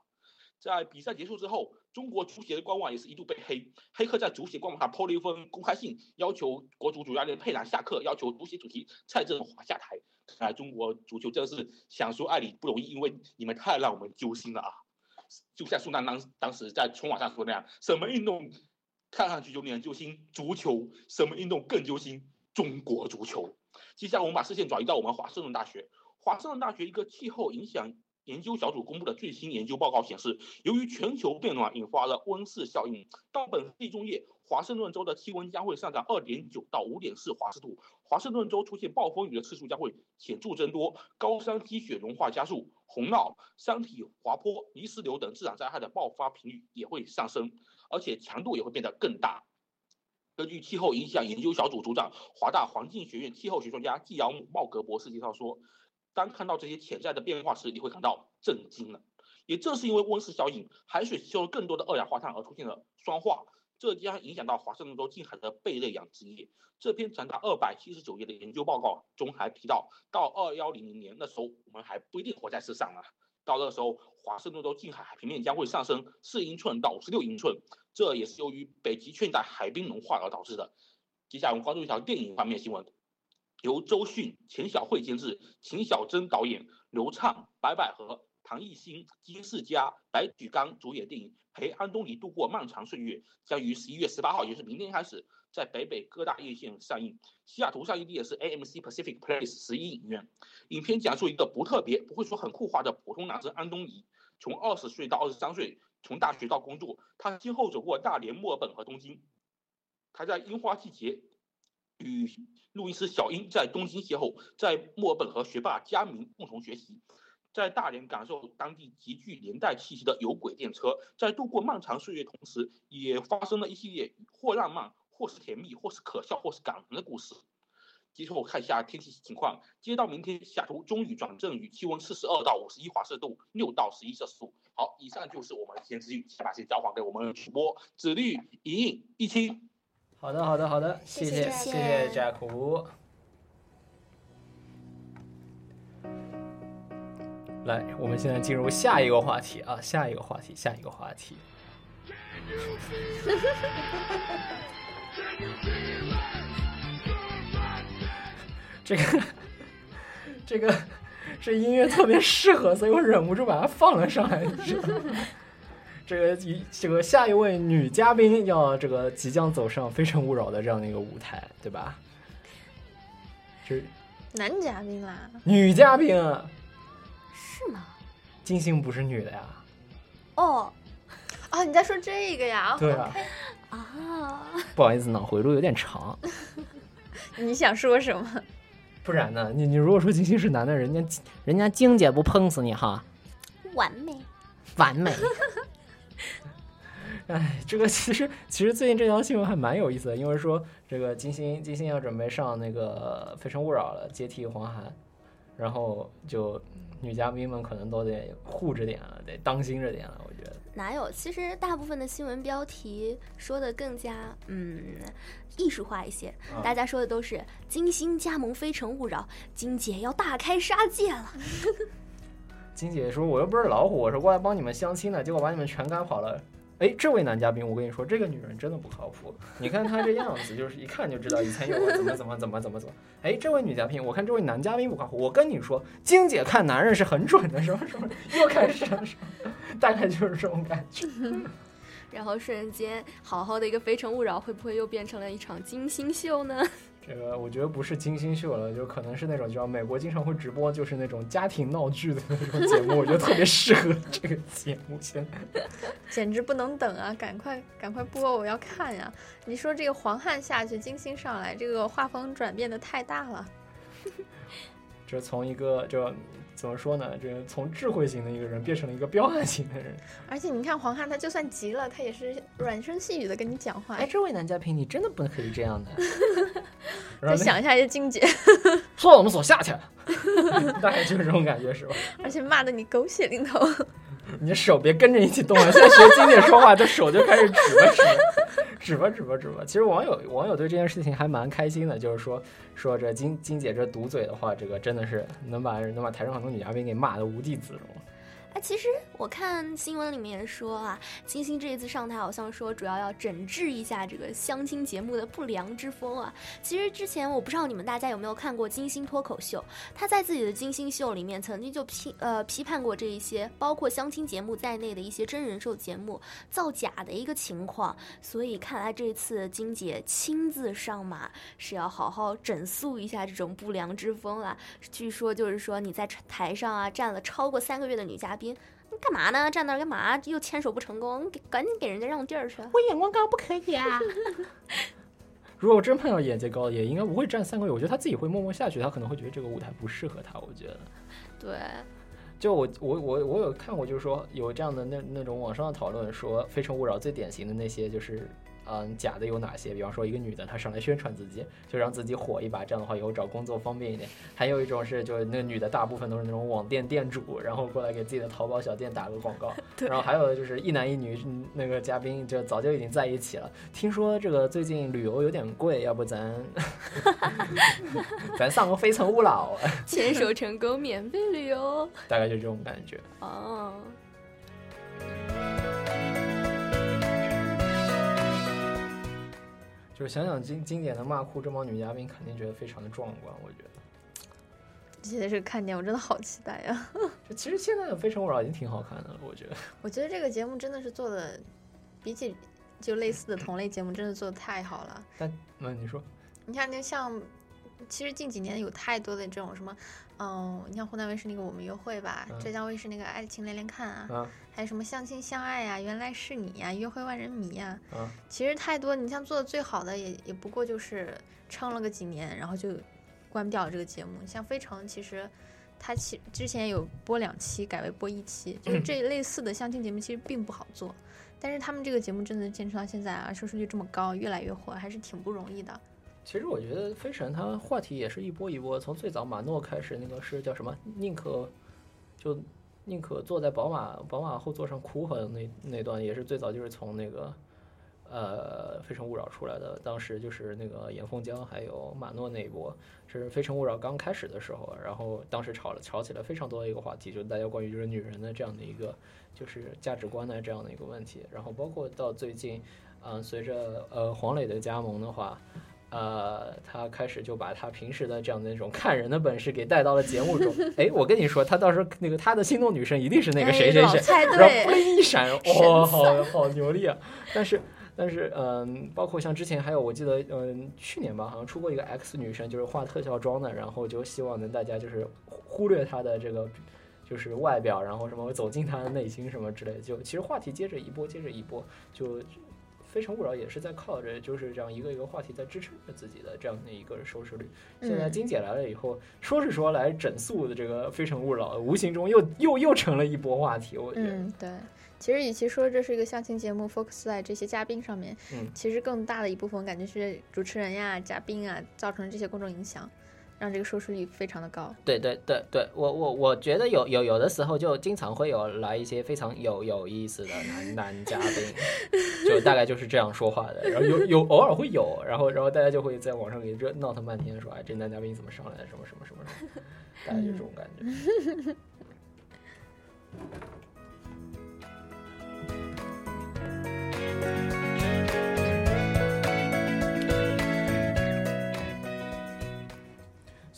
在比赛结束之后，中国足协的官网也是一度被黑。黑客在足协官网上抛了一封公开信，要求国足主教练佩兰下课，要求足协主席蔡振华下台。看来中国足球真的是想说爱你不容易，因为你们太让我们揪心了啊！就像苏丹当当时在春晚上说那样，什么运动看上去就令人揪心？足球。什么运动更揪心？中国足球。接下来我们把视线转移到我们华盛顿大学。华盛顿大学一个气候影响。研究小组公布的最新研究报告显示，由于全球变暖引发了温室效应，到本季中叶，华盛顿州的气温将会上涨2.9到5.4华氏度。华盛顿州出现暴风雨的次数将会显著增多，高山积雪融化加速，洪涝、山体滑坡、泥石流等自然灾害的爆发频率也会上升，而且强度也会变得更大。根据气候影响研究小组组长、华大环境学院气候学专家季尧姆·茂格博士介绍说。当看到这些潜在的变化时，你会感到震惊了。也正是因为温室效应，海水吸收了更多的二氧化碳而出现了酸化，这将影响到华盛顿州近海的贝类养殖业。这篇长达二百七十九页的研究报告中还提到，到二幺零零年那时候，我们还不一定活在世上呢。到那时候，华盛顿州近海海平面将会上升四英寸到五十六英寸，这也是由于北极圈带海冰融化而导致的。接下来我们关注一条电影方面新闻，由周迅、钱小慧监制，秦小珍导演，刘畅、白百合、唐艺昕、金世佳、白举纲主演电影《陪安东尼度过漫长岁月》，将于十一月十八号，也就是明天开始，在北北各大院线上映。西雅图上映地也是 AMC Pacific Place 十一影院。影片讲述一个不特别、不会说很酷话的普通男生安东尼，从二十岁到二十三岁，从大学到工作，他先后走过大连、墨尔本和东京。他在樱花季节与录音师小英在东京邂逅，在墨尔本和学霸佳明共同学习，在大连感受当地极具年代气息的有轨电车，在度过漫长岁月同时，也发生了一系列或浪漫、或是甜蜜、或是可笑、或是感人的故事。接着我看一下天气情况，接到明天西雅图中雨转阵雨，气温四十二到五十一华氏度，六到十一摄氏度。好，以上就是我们先知语，先把时间交还给我们主播子绿、莹莹、一清。好的，好的，好的，谢谢谢谢谢 Jack 胡。来，我们现在进入下一个话题啊，下一个话题，下一个话题。这个这个这音乐特别适合，所以我忍不住把它放了上来，你知道吗？这个一这个下一位女嘉宾要这个即将走上《非诚勿扰》的这样的一个舞台，对吧？这男嘉宾啦，女嘉宾，是吗？金星不是女的呀？哦，哦，你在说这个呀？对啊，啊，不好意思，脑回路有点长。你想说什么？不然呢？你你如果说金星是男的，人家人家晶姐不碰死你哈？完美。完美。哎，这个其实其实最近这条新闻还蛮有意思的，因为说这个金星金星要准备上那个《非诚勿扰》了，接替黄涵，然后就女嘉宾们可能都得护着点了，得当心着点了，我觉得。哪有？其实大部分的新闻标题说的更加嗯艺术化一些，啊大家说的都是金星加盟《非诚勿扰》，金姐要大开杀戒了。金姐说我又不是老虎，我是过来帮你们相亲的，结果把你们全赶跑了。哎，这位男嘉宾，我跟你说，这个女人真的不靠谱。你看她这样子，就是一看就知道以前有过怎么怎么怎么怎么怎么。哎，这位女嘉宾，我看这位男嘉宾不靠谱。我跟你说，晶姐看男人是很准的，什么什么，又开始了，什么，大概就是这种感觉。然后瞬间，好好的一个《非诚勿扰》，会不会又变成了一场金星秀呢？这个我觉得不是金星秀了，就可能是那种，叫美国经常会直播，就是那种家庭闹剧的那种节目，我觉得特别适合这个节目。现在 简直不能等啊！赶快赶快播，我要看呀！你说这个黄汉下去，金星上来，这个画风转变的太大了。这从一个这怎么说呢？这从智慧型的一个人变成了一个彪悍型的人。而且你看黄汉，他就算急了，他也是软声细语的跟你讲话。哎，这位男嘉宾，你真的不可以这样的。再想一下，这金姐说了我们所下去了，大概就是这种感觉是吧？而且骂的你狗血淋头。你手别跟着一起动了！现在学金姐说话，这手就开始指吧指吧，指吧指吧指吧。其实网友网友对这件事情还蛮开心的，就是说说这金金姐这毒嘴的话，这个真的是能把能把台上很多女嘉宾给骂的无地自容。哎，其实我看新闻里面说啊，金星这一次上台好像说主要要整治一下这个相亲节目的不良之风啊。其实之前我不知道你们大家有没有看过金星脱口秀，他在自己的金星秀里面曾经就批呃批判过这一些包括相亲节目在内的一些真人秀节目造假的一个情况。所以看来这次金姐亲自上马是要好好整肃一下这种不良之风啦。据说就是说你在台上啊站了超过三个月的女嘉宾。你干嘛呢？站那儿干嘛？又牵手不成功，给赶紧给人家让地儿去。我眼光高不可以啊！如果我真碰到眼界高的，也应该不会站三个月。我觉得他自己会默默下去，他可能会觉得这个舞台不适合他。我觉得，对，就我我我我有看过，就是说有这样的那那种网上的讨论，说《非诚勿扰》最典型的那些就是嗯假的有哪些？比方说一个女的她上来宣传自己，就让自己火一把，这样的话以后找工作方便一点。还有一种是就是那个女的大部分都是那种网店店主，然后过来给自己的淘宝小店打个广告。对然后还有的就是一男一女，嗯那个嘉宾就早就已经在一起了。听说这个最近旅游有点贵，要不咱 咱上个非诚勿扰，牵手成功，免费旅游。大概就这种感觉。哦，就是想想经经典的骂哭这帮女嘉宾，肯定觉得非常的壮观。我觉得，这些是看点，我真的好期待呀！就其实现在的《非诚勿扰》已经挺好看的了，我觉得。我觉得这个节目真的是做的，比起就类似的同类节目，真的做的太好了。但那你说，你看，就像其实近几年有太多的这种什么，嗯、你像湖南卫视那个《我们约会》吧，嗯浙江卫视那个《爱情连连看》啊，啊还有什么相亲相爱呀、原来是你呀、约会万人迷呀、啊，其实太多。你像做的最好的也也不过就是撑了个几年，然后就关掉了这个节目。像《非诚》，其实它其之前有播两期，改为播一期，就是这 类似的相亲节目其实并不好做。但是他们这个节目真的坚持到现在啊，收视率这么高，越来越火，还是挺不容易的。其实我觉得《飞神》它话题也是一波一波，从最早马诺开始，那个是叫什么？宁可就宁可坐在宝马宝马后座上哭，好像那那段也是最早就是从那个呃《非诚勿扰》出来的。当时就是那个严凤江还有马诺那一波，是《非诚勿扰》刚开始的时候，然后当时吵了吵起来非常多的一个话题，就是大家关于就是女人的这样的一个就是价值观的这样的一个问题。然后包括到最近，嗯、随着呃黄磊的加盟的话。呃，他开始就把他平时的这样的那种看人的本事给带到了节目中。哎，我跟你说，他到时候那个他的心动女生一定是那个谁谁谁，哎然后对噗灵一闪，神哇，好好牛力啊！但是但是嗯，包括像之前还有，我记得嗯，去年吧，好像出过一个 X 女生，就是化特效妆的，然后就希望能大家就是忽忽略她的这个。就是外表，然后什么走进她的内心什么之类的，就其实话题接着一波接着一波，就《非诚勿扰》也是在靠着就是这样一个一个话题在支撑着自己的这样的一个收视率。现在嗯金姐来了以后，说是说来整肃的这个《非诚勿扰》，无形中又又又成了一波话题。我觉得，嗯，对。其实，与其说这是一个相亲节目，focus 在这些嘉宾上面，嗯其实更大的一部分，我感觉是主持人呀、嘉宾啊，造成这些公众影响，让这个收视率非常的高。对对对对，我我我觉得有有有的时候就经常会有来一些非常有有意思的男男嘉宾，就大概就是这样说话的，然后有有偶尔会有，然后然后大家就会在网上给热闹腾半天，说哎这男嘉宾怎么上来的，什么什么什么什么，大概就这种感觉。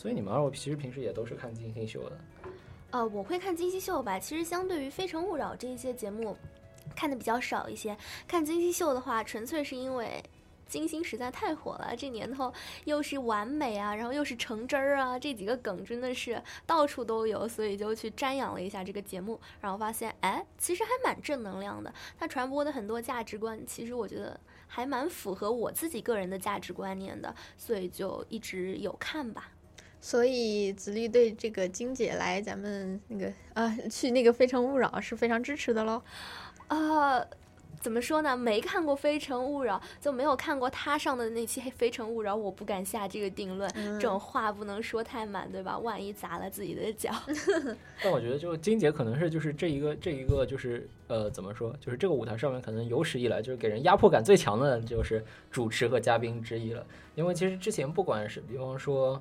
所以你们二位其实平时也都是看金星秀的，呃，我会看金星秀吧。其实相对于《非诚勿扰》这一些节目，看的比较少一些。看金星秀的话，纯粹是因为金星实在太火了，这年头又是完美啊，然后又是橙汁儿啊，这几个梗真的是到处都有，所以就去瞻仰了一下这个节目，然后发现，哎，其实还蛮正能量的。它传播的很多价值观，其实我觉得还蛮符合我自己个人的价值观念的，所以就一直有看吧。所以子立对这个金姐来咱们那个啊去那个《非诚勿扰》是非常支持的喽。呃，怎么说呢？没看过《非诚勿扰》，就没有看过他上的那期《非诚勿扰》，我不敢下这个定论。嗯这种话不能说太满，对吧？万一砸了自己的脚。但我觉得就金姐可能是就是这一个这一个就是呃怎么说，就是这个舞台上面可能有史以来就是给人压迫感最强的就是主持和嘉宾之一了。因为其实之前不管是比方说。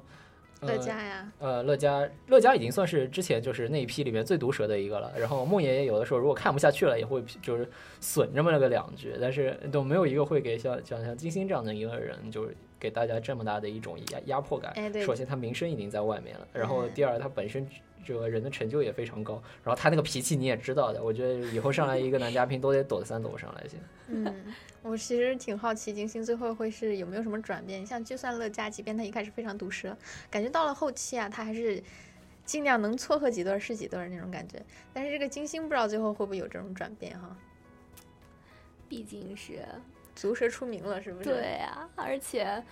呃乐嘉呀，呃，乐嘉，乐嘉已经算是之前就是那一批里面最毒舌的一个了。然后梦爷爷有的时候如果看不下去了，也会就是损这么个两句，但是都没有一个会给像像像金星这样的一个人，就是给大家这么大的一种压压迫感。哎对首先他名声已经在外面了，然后嗯第二他本身这个人的成就也非常高，然后他那个脾气你也知道的，我觉得以后上来一个男嘉宾都得抖三抖上来先。嗯，我其实挺好奇金星最后会是有没有什么转变。像就算乐嘉，即便他一开始非常毒舌，感觉到了后期啊，他还是尽量能撮合几对儿是几对儿那种感觉。但是这个金星不知道最后会不会有这种转变哈？毕竟是毒舌出名了，是不是？对啊，而且，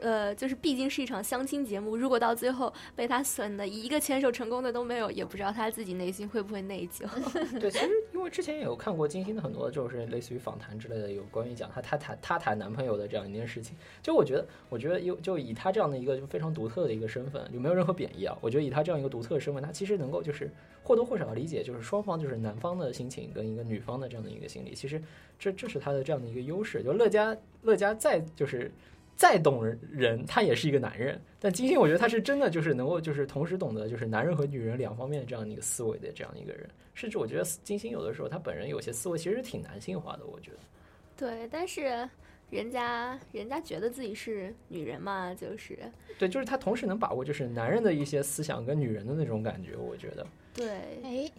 呃，就是毕竟是一场相亲节目，如果到最后被他损的一个牵手成功的都没有，也不知道他自己内心会不会内疚。对，其实因为之前也有看过金星的很多就是类似于访谈之类的，有关于讲她她谈她谈男朋友的这样一件事情。就我觉得，我觉得有就以她这样的一个就非常独特的一个身份，就没有任何贬义啊。我觉得以她这样一个独特的身份，她其实能够就是或多或少理解，就是双方就是男方的心情跟一个女方的这样的一个心理，其实这这是他的这样的一个优势。就乐嘉乐嘉再就是。再懂人，他也是一个男人。但金星，我觉得他是真的就是能够就是同时懂得就是男人和女人两方面这样的一个思维的这样一个人。甚至我觉得金星有的时候他本人有些思维其实挺男性化的，我觉得。对，但是人家人家觉得自己是女人嘛，就是。对，就是他同时能把握就是男人的一些思想跟女人的那种感觉，我觉得。对，哎，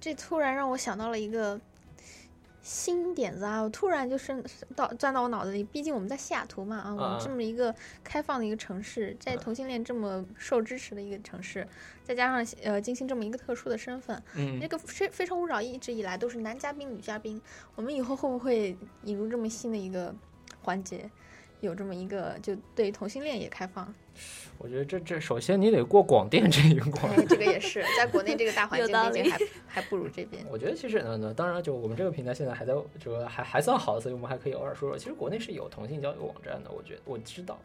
这突然让我想到了一个。新点子啊！我突然就是到钻到我脑子里。毕竟我们在西雅图嘛，啊，我们这么一个开放的一个城市，在同性恋这么受支持的一个城市，再加上呃金星这么一个特殊的身份，嗯，那个非非诚勿扰一直以来都是男嘉宾女嘉宾，我们以后会不会引入这么新的一个环节？有这么一个就对同性恋也开放？我觉得这这首先你得过广电这一关，这个也是在国内这个大环境毕竟还还不如这边。我觉得其实呢呢，当然就我们这个平台现在还在这个还还算好，所以我们还可以偶尔说说。其实国内是有同性交友网站的，我觉得我知道。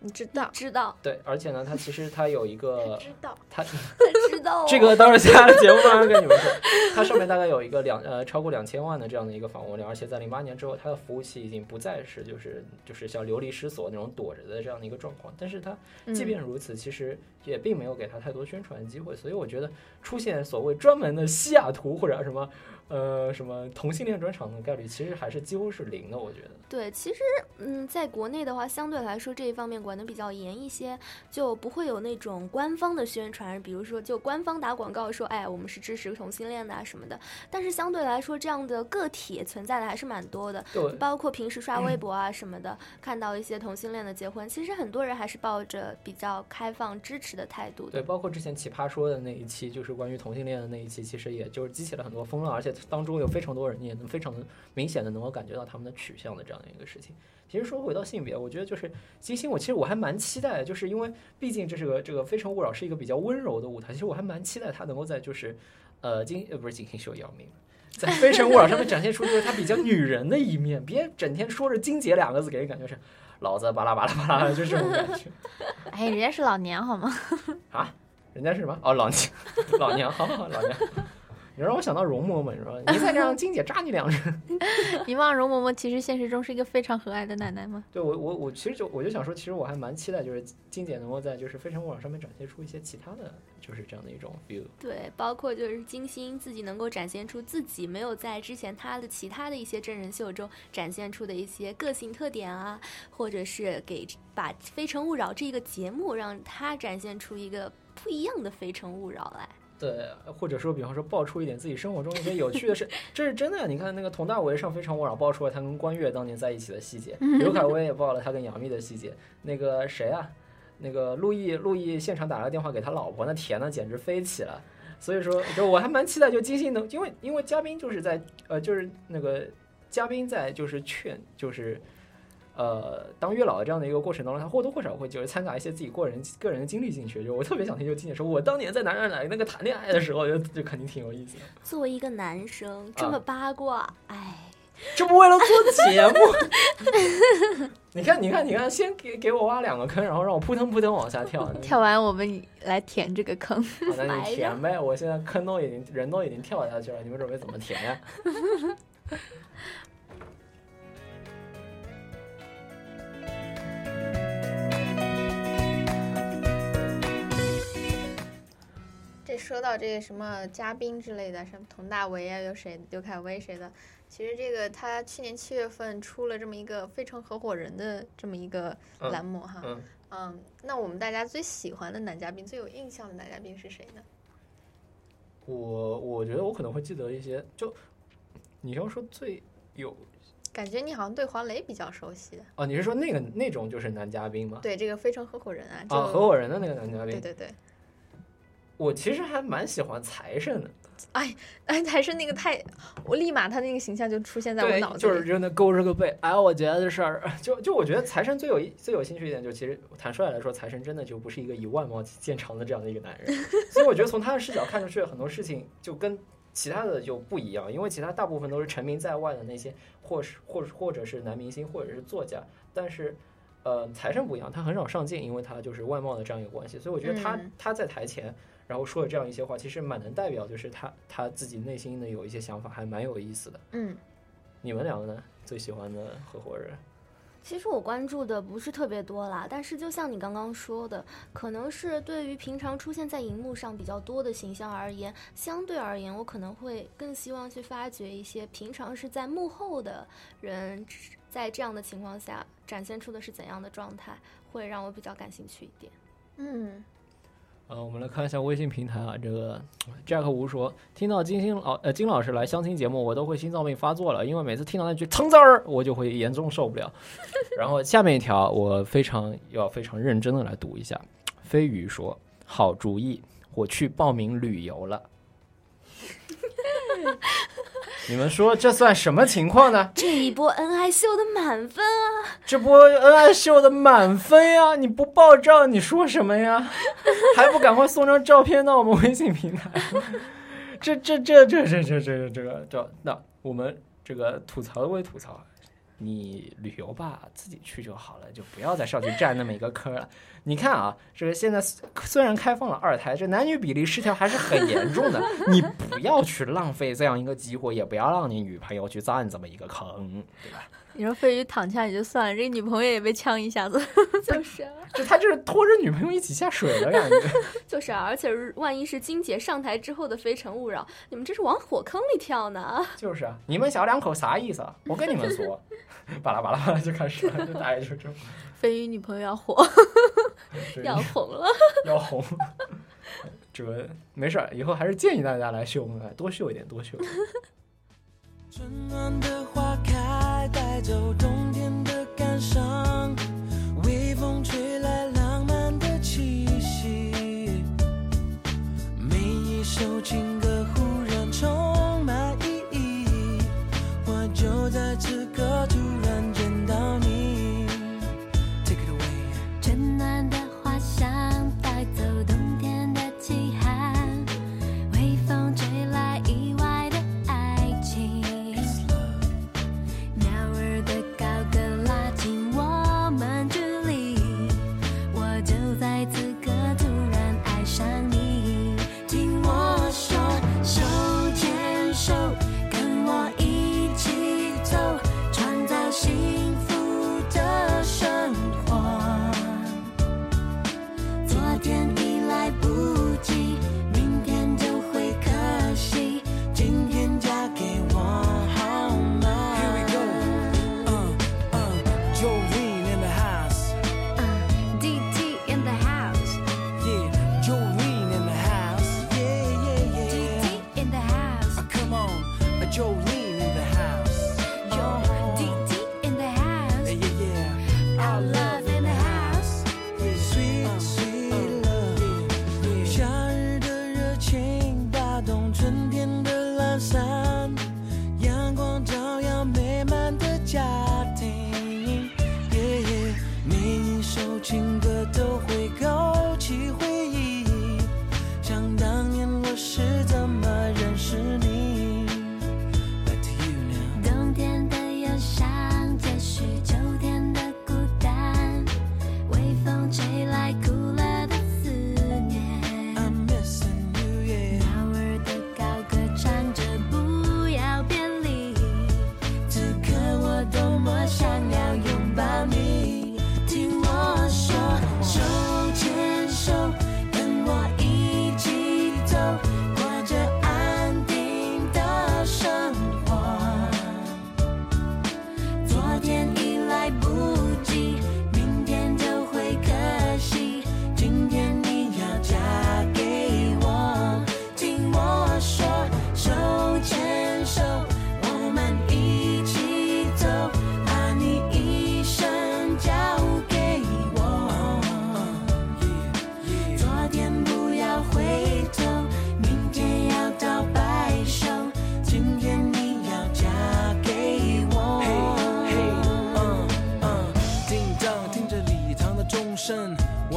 你知道？知道。对，而且呢，它其实它有一个，知道，它知道。这个到时候下了节目上跟你们说，它上面大概有一个两呃超过两千万的这样的一个访问量，而且在零八年之后，它的服务器已经不再是就是就是像流离失所那种躲着的这样的一个状况。但是它即便如此，其实也并没有给它太多宣传机会，所以我觉得出现所谓专门的西雅图或者什么。呃，什么同性恋专场的概率其实还是几乎是零的，我觉得。对，其实嗯，在国内的话，相对来说这一方面管得比较严一些，就不会有那种官方的宣传，比如说就官方打广告说，哎，我们是支持同性恋的啊什么的。但是相对来说，这样的个体存在的还是蛮多的，对，包括平时刷微博啊什么的，看到一些同性恋的结婚，其实很多人还是抱着比较开放支持的态度的。对，包括之前奇葩说的那一期，就是关于同性恋的那一期，其实也就是激起了很多风浪，而且。当中有非常多人，也能非常明显的能够感觉到他们的取向的这样的一个事情。其实说回到性别，我觉得就是金星，我其实我还蛮期待，就是因为毕竟这是个这个《非诚勿扰》是一个比较温柔的舞台，其实我还蛮期待他能够在就是呃金呃不是金星秀姚明，在《非诚勿扰》上面展现出就是他比较女人的一面，别整天说着“金姐”两个字，给人感觉是老子巴拉巴拉巴拉，就这种感觉。哎，人家是老娘好吗？啊，人家是什么？哦，老娘，老娘，好好好，老娘。你让我想到容嬷嬷，是吧？你再让 金姐扎你两针。你忘容嬷嬷其实现实中是一个非常和蔼的奶奶吗？对我，我我其实就我就想说，其实我还蛮期待，就是金姐能够在就是《非诚勿扰》上面展现出一些其他的就是这样的一种 view。对，包括就是金星自己能够展现出自己没有在之前她的其他的一些真人秀中展现出的一些个性特点啊，或者是给把《非诚勿扰》这个节目让她展现出一个不一样的《非诚勿扰》来。对，或者说，比方说爆出一点自己生活中一些有趣的事，这是真的。你看那个佟大为上《非诚勿扰》爆出了他跟关悦当年在一起的细节，刘恺威也爆了他跟杨幂的细节。那个谁啊，那个陆毅，陆毅现场打了个电话给他老婆，那甜的简直飞起了。所以说，就我还蛮期待，就金星能，因为因为嘉宾就是在呃，就是那个嘉宾在就是劝就是。呃，当月老的这样的一个过程当中，他或多或少会就是掺杂一些自己个人个人的经历进去。就我特别想听，就金姐说，我当年在哪哪哪那个谈恋爱的时候，就就肯定挺有意思的。作为一个男生，这么八卦，哎，这不为了做节目？你看，你看，你看，先给给我挖两个坑，然后让我扑腾扑腾往下跳。跳完，我们来填这个坑。那你填呗，我现在坑都已经人都已经跳下去了，你们准备怎么填呀？这 说到这个什么嘉宾之类的，什么佟大为啊，有谁？刘恺威谁的？其实这个他去年七月份出了这么一个《非诚合伙人》的这么一个栏目哈。嗯。嗯，那我们大家最喜欢的男嘉宾、最有印象的男嘉宾是谁呢？我我觉得我可能会记得一些，就你要说最有，感觉你好像对黄磊比较熟悉的。哦，你是说那个那种就是男嘉宾吗？对，这个《非诚合伙人》啊。啊，合伙人的那个男嘉宾。对对对。我其实还蛮喜欢财神的，哎哎，还是那个太，我立马他那个形象就出现在我脑，子里。就是真的勾着个背。哎，我觉得这事儿，就就我觉得财神最有意最有兴趣一点，就其实坦率来说，财神真的就不是一个以外貌见长的这样的一个男人，所以我觉得从他的视角看出去，很多事情就跟其他的就不一样，因为其他大部分都是成名在外的那些，或是或是或者是男明星，或者是作家，但是。呃，财神不一样，他很少上镜，因为他就是外貌的这样一个关系，所以我觉得他、嗯他在台前，然后说了这样一些话，其实蛮能代表，就是他他自己内心的有一些想法，还蛮有意思的。嗯，你们两个呢？最喜欢的合伙人？其实我关注的不是特别多啦，但是就像你刚刚说的，可能是对于平常出现在荧幕上比较多的形象而言，相对而言，我可能会更希望去发掘一些平常是在幕后的人，在这样的情况下展现出的是怎样的状态，会让我比较感兴趣一点。嗯，呃，我们来看一下微信平台啊，这个 Jack 吴说，听到金星老呃金老师来相亲节目，我都会心脏病发作了，因为每次听到那句“疼字儿”，我就会严重受不了。然后下面一条，我非常要非常认真的来读一下，飞鱼说，好主意，我去报名旅游了。你们说这算什么情况呢？这一波恩爱秀的满分啊！这波恩爱秀的满分呀！你不爆照，你说什么呀？还不赶快送张照片到我们微信平台？这这这这这这这这个这那我们这个吐槽归吐槽，你旅游吧，自己去就好了，就不要再上去占那么一个坑了。你看啊，这个现在虽然开放了二胎，这男女比例失调还是很严重的。你不要去浪费这样一个机会，也不要让你女朋友去占这么一个坑，对吧？你说飞鱼躺枪也就算了，这个女朋友也被呛一下子，就是啊，就他就是拖着女朋友一起下水的感觉。就是啊，而且万一是金姐上台之后的《非诚勿扰》，你们这是往火坑里跳呢！就是啊，你们小两口啥意思啊？我跟你们说，巴 拉巴拉巴拉就开始了，就大概就这种。飞鱼女朋友要火，要红了，要红。这个没事儿，以后还是建议大家来秀恩爱，多秀一点，多秀。春暖的花开，带走冬天的感伤，微风吹来浪漫的气息，每一首情歌忽然充满意义，我就在此刻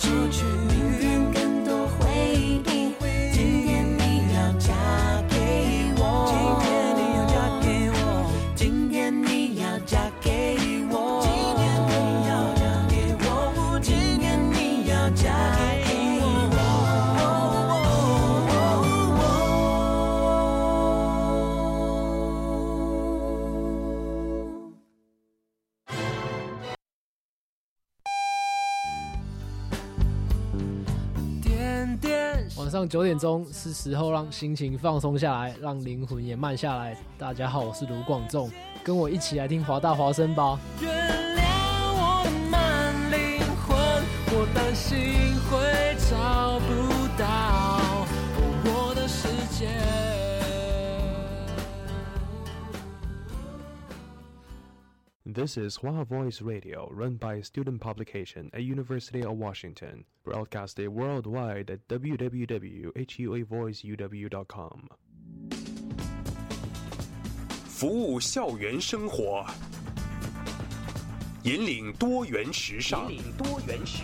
出去。晚上九点钟是时候让心情放松下来，让灵魂也慢下来。大家好，我是卢广仲，跟我一起来听华大华声吧。原谅我慢灵魂，我担心会找不到 This is Hua Voice Radio, run by a student publication at University of Washington, broadcasted worldwide at www.huavoiceuw.com. 服务校园生活，引领多元时尚，引领多元时